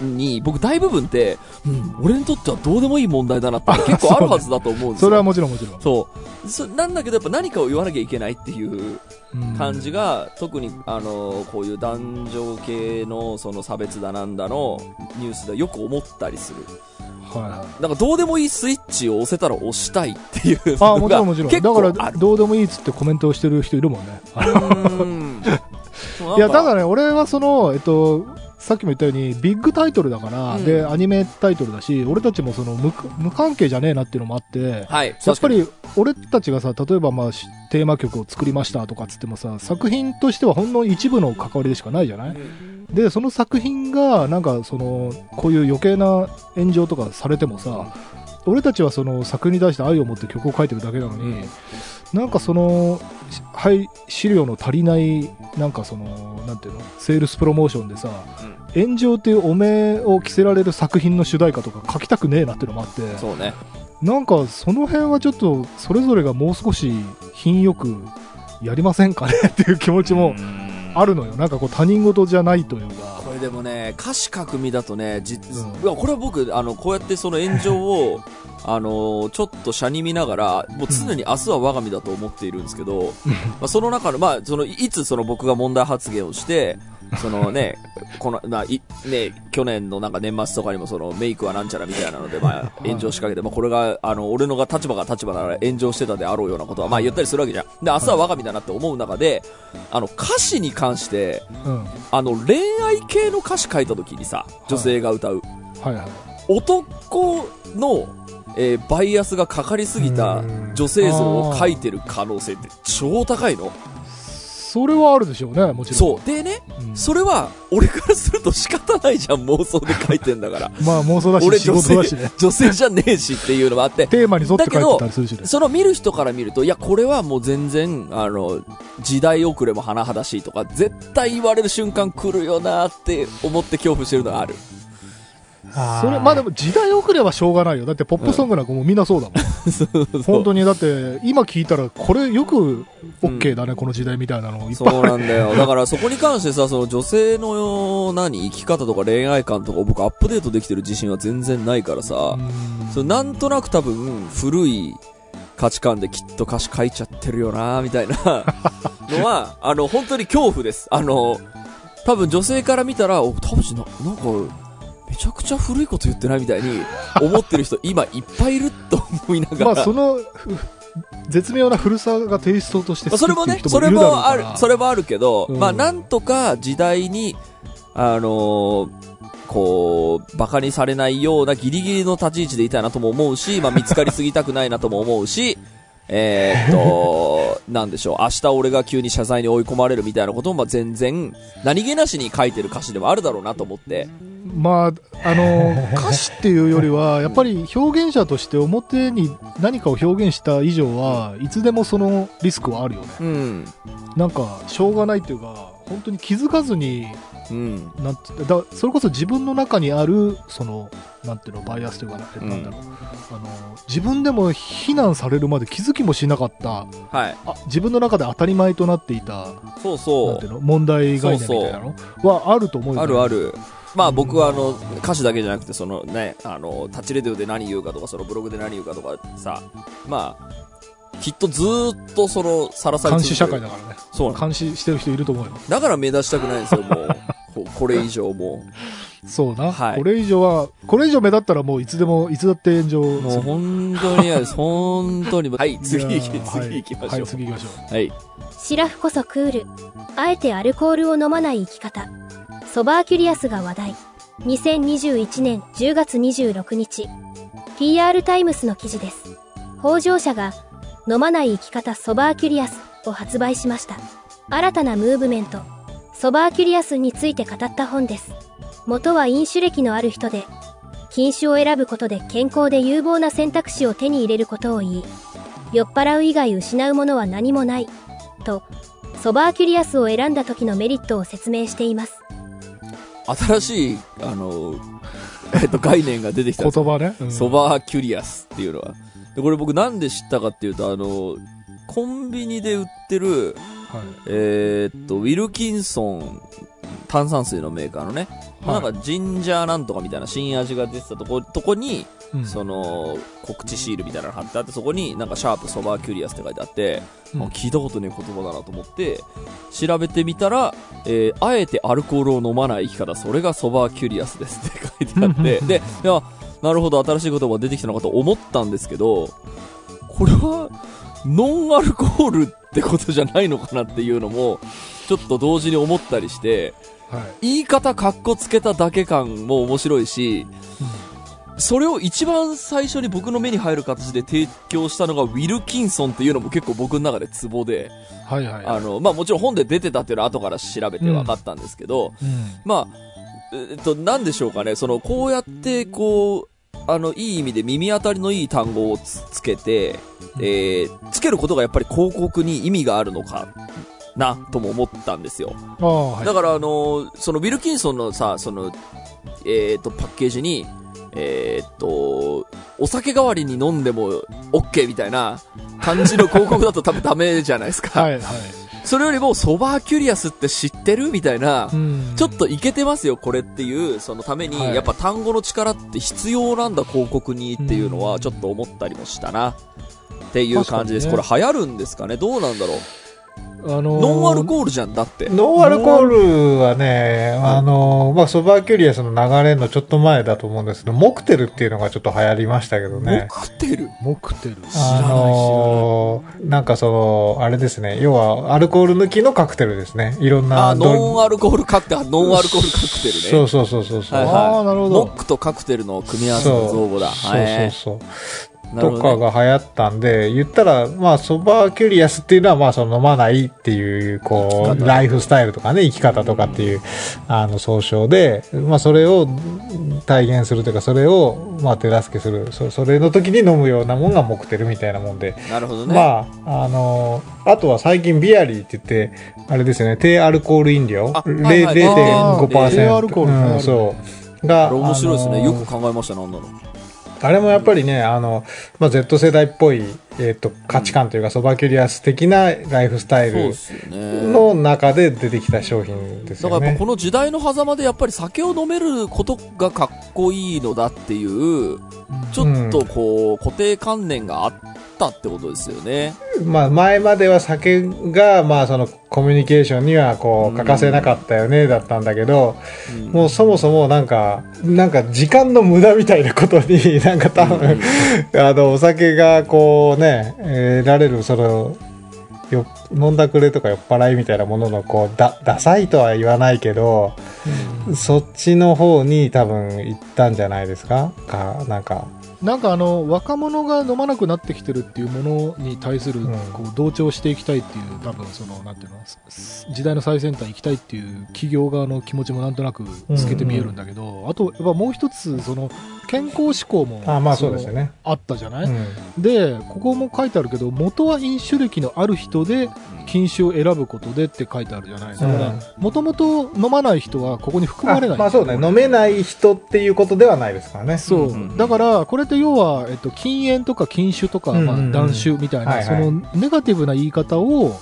に、僕大部分って、うん、俺にとってはどうでもいい問題だなって結構あるはずだと思うんですよ。それはもちろんもちろん。そう。そなんだけどやっぱ何かを言わなきゃいけないっていううん感じが、特にあの、こういう男女系のその差別だなんだのニュースでよく思ったりする。はいはい。なんかどうでもいいスイッチを押せたら押したいっていうあ、のが。結だから。どうでもいいっつってコメントをしてる人いるもんね。うん いや、ただね、俺はその、えっと、さっきも言ったように、ビッグタイトルだから、うんで、アニメタイトルだし、俺たちもその無、無関係じゃねえなっていうのもあって、はい。やっぱり、俺たちがさ、例えばまあ、しテーマ曲を作りましたとかっつってもさ、作品としてはほんの一部の関わりでしかないじゃない？で、その作品が、なんかその、こういう余計な炎上とかされてもさ、俺たちはその作品に対して愛を持って曲を書いてるだけなのに、なんかその、しはい、資料の足りない、なんかその、なんていうの、セールスプロモーションでさ、炎上っていうお面を着せられる作品の主題歌とか書きたくねえなっていうのもあって、そうね。なんかその辺はちょっと、それぞれがもう少し品よくやりませんかね？っていう気持ちもあるのよ。なんかこう他人事じゃないというか。でもね、歌詞書く身だとね、じ、うん。これは僕、あの、こうやってその炎上を、あの、ちょっと車に見ながら、もう常に明日は我が身だと思っているんですけど、まあ、その中の、まあ、その、いつその僕が問題発言をして、そのね、この、まあ、い、ね、去年のなんか年末とかにもそのメイクはなんちゃらみたいなので、まあ、炎上しかけて、まあ、これが、あの、俺のが立場が立場なら炎上してたであろうようなことは、まあ、言ったりするわけじゃん。で、明日は我が身だなって思う中で、あの、歌詞に関して、うん。あの、恋愛系の歌詞書いた時にさ、女性が歌う。はいはい。男の、えーバイアスがかかりすぎた女性像を書いてる可能性って超高いの。それはあるでしょうね、もちろん。そう。でね、うんそれは、俺からすると仕方ないじゃん、妄想で書いてんだから。まあ妄想だし、俺仕女性事だしね。、女性じゃねえしっていうのもあって、テーマに沿って書いてたりするしね。その見る人から見ると、いや、これはもう全然、あの、時代遅れも甚だしいとか、絶対言われる瞬間来るよなって思って恐怖してるのがある。それ、まあでも時代遅れはしょうがないよ。だってポップソングなんかもうみんなそうだもん。本当に、だって今聞いたら、これよく OK だね、この時代みたいなのいっぱいそうなんだよ。だからそこに関してさ、その女性の何、生き方とか恋愛観とか僕アップデートできてる自信は全然ないからさ、うんそのなんとなく多分古い価値観できっと歌詞書いちゃってるよなみたいなのは、あの、本当に恐怖です。あの、多分女性から見たら、お、田淵な、なんか、めちゃくちゃ古いこと言ってないみたいに思ってる人今いっぱいいると思いながら。まあその、ふ絶妙な古さがテイストとしてまあそれもね、それもあるそれもあるけど、うんまあなんとか時代に、あのーこう、馬鹿にされないようなギリギリの立ち位置でいたいなとも思うし、まあ見つかりすぎたくないなとも思うし、えーっと、なんでしょう、明日俺が急に謝罪に追い込まれるみたいなこともまあ全然、何気なしに書いてる歌詞でもあるだろうなと思って。まあ、あの、歌詞っていうよりは、やっぱり表現者として表に何かを表現した以上は、いつでもそのリスクはあるよね。うん。なんか、しょうがないっていうか、本当に気づかずに、うん。なんだそれこそ自分の中にある、その、なんていうの、バイアスというかな、なんだろう、あの、自分でも非難されるまで気づきもしなかった、はい。あ自分の中で当たり前となっていた、そうなそうんていう。の、問題概念みたいなの？はあると思うよあるあ。る。まあ僕はあの、歌詞だけじゃなくて、そのね、あの、タッチレディオで何言うかとか、そのブログで何言うかとかさ、まあ、きっとずーっとその、さらされ監視社会だからね。そう監視してる人いると思うよ。だから目指したくないんですよ、もう。ここれ以上もそうな、はいこれ以上は、これ以上目立ったらもういつでも、いつだって炎上う。もう本当に嫌です。本当に。はい、次行き、次行きましょう。はい、はい、次行きましょう。はい。シラフこそクール。あえてアルコールを飲まない生き方。ソバーキュリアスが話題。2021年10月26日。PR タイムスの記事です。方丈社が飲まない生き方ソバーキュリアスを発売しました。新たなムーブメント、ソバーキュリアスについて語った本です。元は飲酒歴のある人で、禁酒を選ぶことで健康で有望な選択肢を手に入れることを言い、酔っ払う以外失うものは何もない、と、ソバーキュリアスを選んだ時のメリットを説明しています。新しい、あの、えっと、概念が出てきたんですよ言葉ね。うんソバーキュリアスっていうのは。で、これ僕なんで知ったかっていうと、あの、コンビニで売ってる、はい。えーっと、ウィルキンソン炭酸水のメーカーのね、なんかジンジャーなんとかみたいな新味が出てたとこ、とこに、うん。その、告知シールみたいなの貼ってあって、そこになんかシャープソバーキュリアスって書いてあって、うん。あ聞いたことねえ言葉だなと思って、調べてみたら、えーあえてアルコールを飲まない生き方、それがソバーキュリアスですって書いてあって、で、いや、なるほど、新しい言葉が出てきたのかと思ったんですけど、これは、ノンアルコールってことじゃないのかなっていうのも、ちょっと同時に思ったりして、はい。言い方かっこつけただけ感も面白いし、それを一番最初に僕の目に入る形で提供したのがウィルキンソンっていうのも結構僕の中でツボで、はいはい。あの、まあもちろん本で出てたっていうのは後から調べて分かったんですけど、うん。まあ、えっと、なんでしょうかね、その、こうやって、こう、あの、いい意味で耳当たりのいい単語をつつけて、えー、つけることがやっぱり広告に意味があるのかな、とも思ったんですよ。はい。だから、あの、その、ウィルキンソンのさ、その、えっと、パッケージに、えーっと、お酒代わりに飲んでも OK みたいな感じの広告だと多分ダメじゃないですか。はいはい。それよりも、ソバーキュリアスって知ってるみたいな、うんちょっといけてますよ、これっていう、そのために、はいやっぱ単語の力って必要なんだ、広告にっていうのは、ちょっと思ったりもしたな。っていう感じです。確かこれ流行るんですかね？どうなんだろう？あのーノンアルコールじゃんだって。ノンアルコールはね、あの、まあ、ソバーキュリアスの流れのちょっと前だと思うんですけど、モクテルっていうのがちょっと流行りましたけどね。モクテル？モクテル。知あらない、なんかその、あれですね、要はアルコール抜きのカクテルですね。いろんなノンアルコールカクテル、ノンアルコールカクテルね。そうそうそうそうそう。はい知らない。ああ、なるほど。モックとカクテルの組み合わせの造語だ。そうはいそうそう。とかが流行ったんで、言ったら、まあ、ソバーキュリアスっていうのは、まあ、その飲まないっていう、こう、ライフスタイルとかね、生き方とかっていう、あの、総称で、まあ、それを体現するというか、それを、まあ、手助けする。そそれの時に飲むようなもんがモクテルみたいなもんで。なるほどね。まあ、あのあとは最近ビアリーって言って、あれですよね、低アルコール飲料、あはいはい0.5%。低アルコールねうん、そう。が、面白いですね。よく考えましたね、あんなの。あれもやっぱりね、あの、まあ、Z 世代っぽい、えっ、と、価値観というか、ソバキュリアス的なライフスタイル。の中で出てきた商品ですよねだからやっぱこ。の時代の狭間でやっぱり酒を飲めることがかっこいいのだっていう、ちょっとこう、固定観念があったってことですよね。まあ、前までは酒が、まあ、その、コミュニケーションには、こうんう、欠かせなかったよね、だったんだけど、うんもうそもそもなんか、なんか時間の無駄みたいなことに、なんか多分、あの、お酒がこうね、えー得られる、その、よ飲んだくれとか酔っ払いみたいなものの、こう、だ、ダサいとは言わないけど、そっちの方に多分行ったんじゃないですか？か、なんか。なんかあの若者が飲まなくなってきてるっていうものに対するうん。こう同調していきたいっていう多分そのなんていうのす時代の最先端行きたいっていう企業側の気持ちもなんとなく透けて見えるんだけど、あとやっぱもう一つその健康志向もあまあそうですよね。あったじゃない、うん。でここも書いてあるけど元は飲酒歴のある人で禁酒を選ぶことでって書いてあるじゃない？だからもともと飲まない人はここに含まれない。あまあそうね。飲めない人っていうことではないですからね。そう、だからこれって要は、えっと、禁煙とか禁酒とか、まあ、断酒みたいな、そのネガティブな言い方をうん。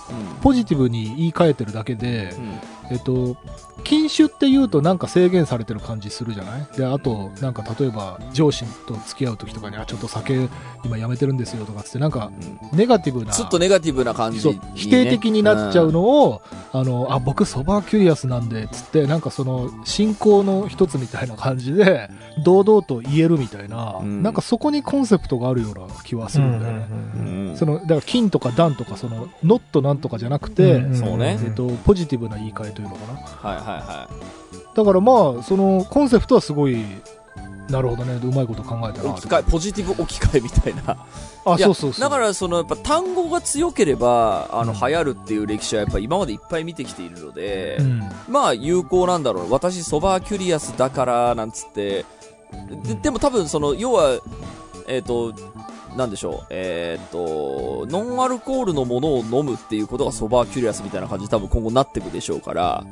ポジティブに言い換えてるだけで、うんえっと、禁酒って言うとなんか制限されてる感じするじゃない？で、あと、なんか例えば上司と付き合う時とかに、あ、ちょっと酒今やめてるんですよとかつって、なんかネガティブな、ちょっとネガティブな感じ。ね、否定的になっちゃうのを、あの、あ、僕ソバーキュリアスなんで、つって、なんかその、信仰の一つみたいな感じで、堂々と言えるみたいな、うん。なんかそこにコンセプトがあるような気はするんだよね。うんその、だから金とか段とか、その、ノットなんとかじゃなくて、うん。そうね。えっと、ポジティブな言い換えというのかな。はいはいはだからまあ、そのコンセプトはすごい、なるほどね、うまいこと考えたい。な置き換え、ポジティブ置き換えみたいな。あ、そうそうそう。だから、その、やっぱ単語が強ければ、あの、うん流行るっていう歴史はやっぱ今までいっぱい見てきているので、うん、まあ、有効なんだろう。私、ソバーキュリアスだから、なんつって、ででも多分、その、要は、えっ、と、なんでしょう、えっ、と、ノンアルコールのものを飲むっていうことがソバーキュリアスみたいな感じで多分今後なっていくでしょうから、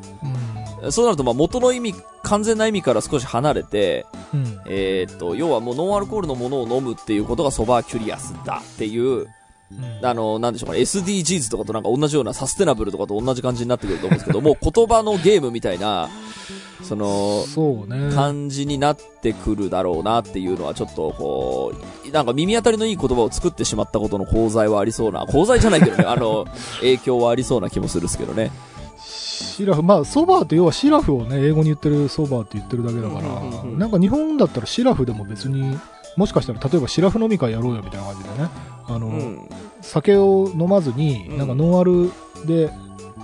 そうなると、まあ元の意味、完全な意味から少し離れて、うん、うん、えっ、と、要はもうノンアルコールのものを飲むっていうことがソバーキュリアスだっていう、うん。あの、なんでしょうかね、SDGs とかとなんか同じようなサステナブルとかと同じ感じになってくると思うんですけども、言葉のゲームみたいな、その。感じになってくるだろうなっていうのはちょっとこう、なんか耳当たりのいい言葉を作ってしまったことの功罪はありそうな、功罪じゃないけどね、あの、影響はありそうな気もするんですけどね。シラフ、まあ、ソバーって要はシラフをね、英語に言ってるソバーって言ってるだけだから、うんうんうんうんなんか日本だったらシラフでも別に、もしかしたら例えばシラフ飲み会やろうよみたいな感じでね、あの、うん。酒を飲まずに、うんなんかノンアルで、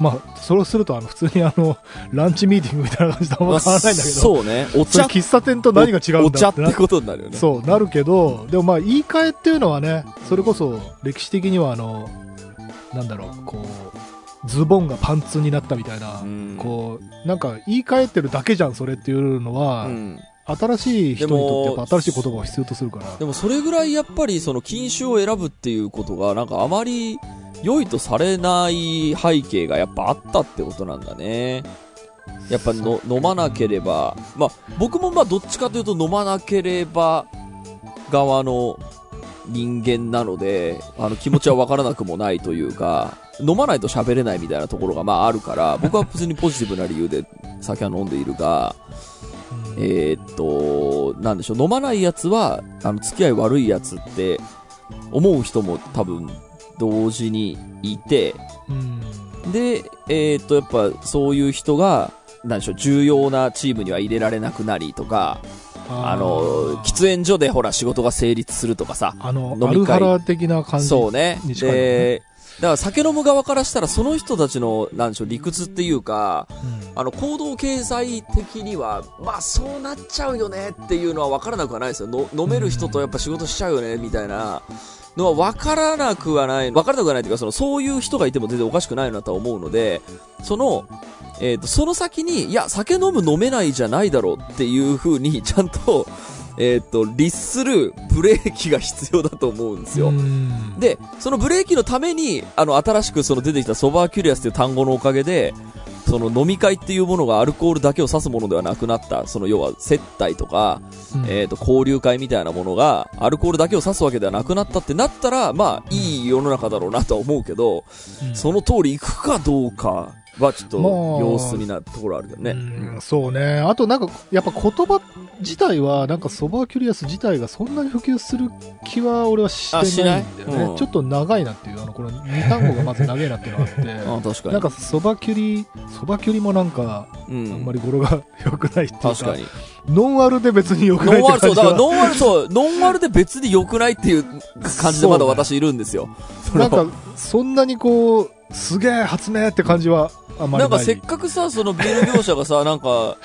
まあ、それをするとあの普通にあの、ランチミーティングみたいな感じとあんま変わらないんだけど、そうね。お茶喫茶店と何が違うんお茶ってことになるよね。そう、なるけど、でもまあ言い換えっていうのはね、それこそ歴史的にはあの、なんだろう、こう、ズボンがパンツになったみたいな、うんこう、なんか言い換えてるだけじゃん、それっていうのは、うん。新しい人にとってやっぱ新しい言葉を必要とするから。でもそれぐらいやっぱりその禁酒を選ぶっていうことがなんかあまり良いとされない背景がやっぱあったってことなんだね。やっぱの飲まなければ、まあ僕もまあどっちかというと飲まなければ側の人間なので、あの気持ちはわからなくもないというか、飲まないと喋れないみたいなところがまああるから、僕は普通にポジティブな理由で酒は飲んでいるが、うんえーっと、なんでしょう、飲まないやつは、あの、付き合い悪いやつって、思う人も多分、同時にいて、うんで、えーっと、やっぱ、そういう人が、なんでしょう、重要なチームには入れられなくなりとか、あの、喫煙所でほら仕事が成立するとかさ、あの、飲み会的な感じ。そうね。で、だから酒飲む側からしたら、その人たちの、なんでしょう、理屈っていうか、うんあの、行動経済的には、まあ、そうなっちゃうよねっていうのは分からなくはないですよ。の飲める人とやっぱ仕事しちゃうよね、みたいなのは分からなくはない、分からなくはないというか、その、そういう人がいても全然おかしくないなとは思うので、その、えっ、と、その先に、いや、酒飲む飲めないじゃないだろうっていう風に、ちゃんと、えっ、と、律するブレーキが必要だと思うんですよ。うんで、そのブレーキのために、あの、新しくその出てきたソバーキュリアスという単語のおかげで、その飲み会っていうものがアルコールだけを指すものではなくなった、その要は接待とか、うんえっ、と、交流会みたいなものが、アルコールだけを指すわけではなくなったってなったら、まあ、いい世の中だろうなとは思うけど、うんその通り行くかどうかはちょっとまあ様子になるところあるけどね。うんそうね。あとなんか、やっぱ言葉自体は、なんかソバーキュリアス自体がそんなに普及する気は俺はしてないんだよね。うんちょっと長いなっていう、あの、この2単語がまず長いなっていうのがあって、あ確かに。なんかソバキュリ、ソバキュリもなんか、うん、あんまり語呂が 良くないっていうか、確かに。ノンアルで別に良くないってノンアル、そう、だからノンアル、そう、ノンアルで別に良くないっていう感じでまだ私いるんですよ。なんか、そんなにこう、すげえ発明って感じはあんまりない。なんかせっかくさ、そのビール業者がさ、なんか、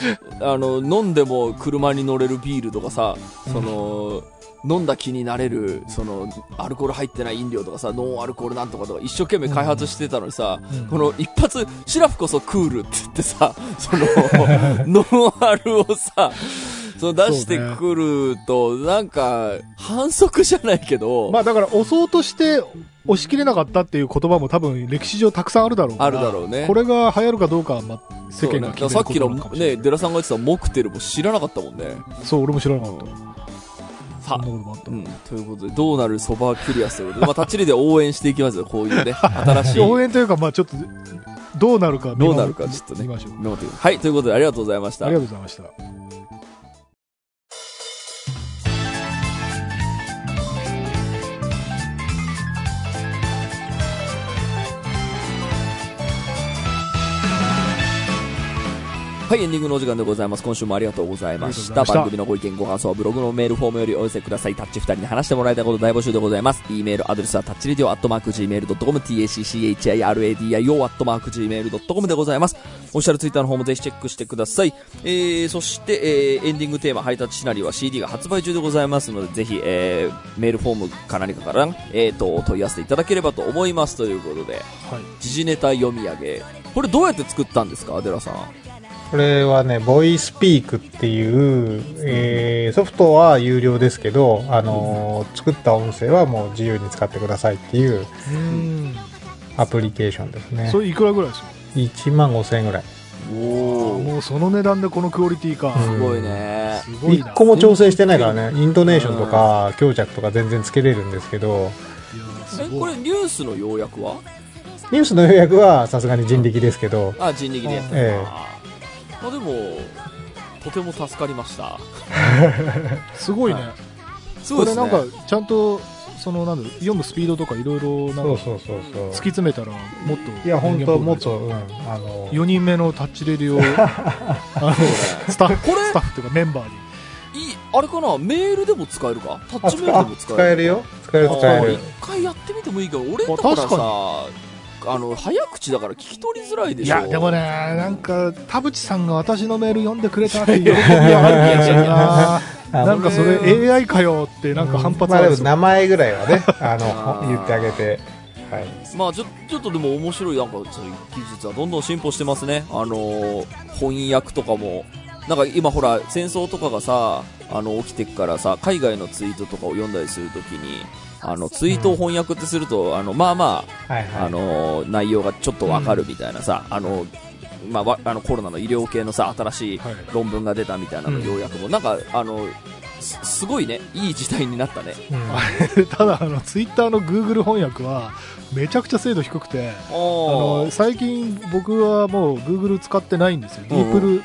あの、飲んでも車に乗れるビールとかさ、その、飲んだ気になれる、その、アルコール入ってない飲料とかさ、ノンアルコールなんとかとか一生懸命開発してたのにさ、うん。この一発、シラフこそクールって言ってさ、その、ノンアルをさ、そう出してくると、なんか、反則じゃないけど、まあだから押そうとして押し切れなかったっていう言葉も多分歴史上たくさんあるだろうあるだろうね。これが流行るかどうかは、まあ、世間が決めるさっきのね、デラさんが言ってたモクテルも知らなかったもんね。そう、俺も知らなかった。さあ。うん、ということで、どうなるそばクリアスということで、まあ、タッチリで応援していきますよ、こういうね、新しい。応援というか、まあちょっと、どうなるかどうなるかちょっとね見ましょう。はい、ということで、ありがとうございました。ありがとうございました。はい、エンディングのお時間でございます。今週もありがとうございました。番組のご意見、ご感想はブログのメールフォームよりお寄せください。タッチ二人に話してもらいたいこと大募集でございます。e メールアドレスはタッチリディオアットマーク Gmail.com、tacchiradio アットマーク Gmail.com でございます。オフィシャルツイッターの方もぜひチェックしてください。えー、そして、えー、エンディングテーマ、ハイタッチシナリオは CD が発売中でございますので、ぜひ、えー、メールフォームか何かから、えーと、問い合わせていただければと思います。ということで、はい。時事ネタ読み上げ。これどうやって作ったんですか、アデラさん。これはね、ボイスピークっていう、えーソフトは有料ですけど、あのー作った音声はもう自由に使ってくださいっていううん。アプリケーションですねそ。れいくらぐらいですか？1万5千円ぐらい。おー。もうその値段でこのクオリティか。うんすごいね。すごいな。一個も調整してないからね、イントネーションとか強弱とか全然つけれるんですけど、いやすえ、ごいこれニュースの要約は？ニュースの予約はさすがに人力ですけど、あ、人力でやった。ええあーまあでも、とても助かりました。すごいね。すごいですね。これなんか、ちゃんと、その、なん読むスピードとかいろいろ、なんか、そうそうそうそう突き。詰めたら、もっと。いや、本当もっ人と、うん、あの、4人目のタッチレディを、あの、スタッフ、これスタッフというかメンバーに。いい、あれかな？メールでも使えるか？タッあチメールでも使える。使えるよ。使える使える一。回やってみてもいいけど、俺だから確さか、あの、早口だから聞き取りづらいでしょ。いや、でもね、なんか、田淵さんが私のメール読んでくれたって喜びがあるんですよな。あなんかそれ AI かよってなんか反発まあでもあるんですよ。名前ぐらいはね、あの、言ってあげて。はい。まあちょちょっとでも面白いなんかそういう技術はどんどん進歩してますねあのー翻訳とかもなんか今ほら戦争とかがさあの起きてくからさ海外のツイートとかを読んだりするときにあのツイートを翻訳ってすると、あのまあまはいあ、あはい。のー内容がちょっとわかるみたいなさ、あのまあわ、あのコロナの医療系のさ新しいはい。論文が出たみたいなのうん。要約も、なんかあのすすごいね。いい時代になったね。うん。ただ、あの、ツイッターの Google 翻訳は、めちゃくちゃ精度低くて、ああの、最近僕はもう Google 使ってないんですよ。ディープル、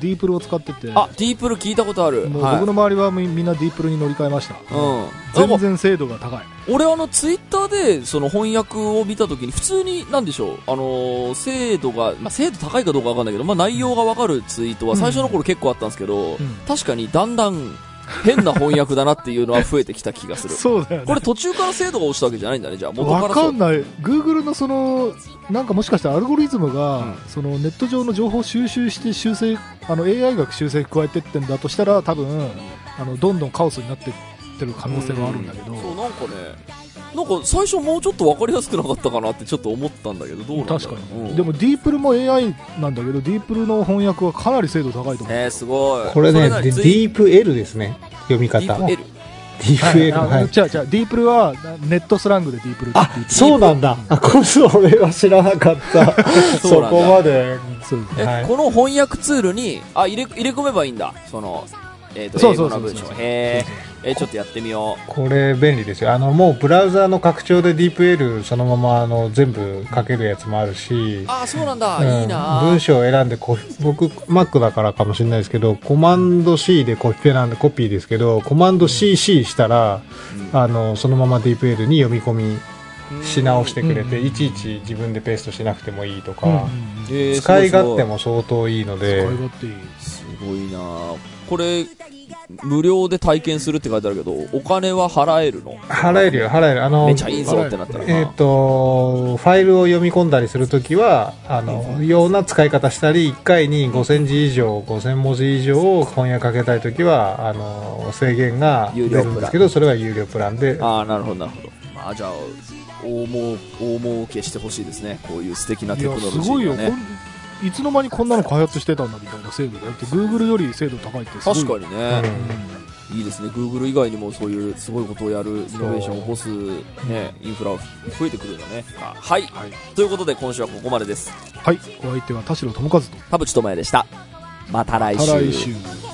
ディープルを使ってて、あディープル聞いたことある。もうはい。僕の周りはみみんなディープルに乗り換えました。うん。全然精度が高い。俺あのツイッターでその翻訳を見たときに普通になんでしょう？あのー精度が、まあ、精度高いかどうかわかんないけど、まあ、内容がわかるツイートは最初の頃結構あったんですけど、うん。確かにだんだん変な翻訳だなっていうのは増えてきた気がする。そうだよね。これ途中から精度が落ちたわけじゃないんだねじゃあ元からわかんない。Google のその、なんかもしかしたらアルゴリズムが、うん。そのネット上の情報を収集して修正、あの AI が修正加えてってんだとしたら、多分、あの、どんどんカオスになってってる可能性はあるんだけど、そうなんかねなんか最初もうちょっとわかりやすくなかったかなってちょっと思ったんだけどどうなんだろう確かに、うんでもディープルも AI なんだけど、ディープルの翻訳はかなり精度高いと思う。えー、すごいこれね、でディープ L ですね。読み方。ディープ L ディープ L。あはい。違う違う、ディープルはネットスラングでディープルってあそうなんだ。あ、こそ俺は知らなかった。そこまで。そうですえ、はいこの翻訳ツールにあ入れ入れ込めばいいんだそのえー、と英そうそうそう語の文章へーえーちょっとやってみよこれ便利ですよ。あの、もうブラウザーの拡張でディープ L そのままあの全部書けるやつもあるし。う。あーそうなんだ、うん。いいな。文章を選んでこ僕 Mac だからかもしれないですけどコマンド C でコピペなんでコピーですけどコマンド CC したら、あのそのまま DeepL に読み込みし直してくれて、うん。いちいち自分でペーストしなくてもいいとか、使い勝手すも相当いいの使でい勝手いい。すごいな。これ無料で体験するって書いてあるけどお金は払えるの？払えるよ払える。あのめちゃいいぞってなったら。なえっ、とファイルを読み込んだりするときはあの、ような使い方したり1回に5000字以上5000文字以上を翻訳かけたいときはあの制限が出るんですけどそれは有料プランで。ああなるほどなるほど。まあじゃあ大儲大儲けしてほしいですね。こういう素敵ないテクやノロジすごいよ、いつの間にこんなの開発してたんだみたいな精度で。だって Google より精度高いってすごい。確かにね、に。いいですね。Google 以外にもそういうすごいことをやる、イノベーションを起こす、ね、インフラ増えてくるんだね。はい。はい。ということで今週はここまでです。はい。お相手は田代智和と。田淵智也でした。また来週。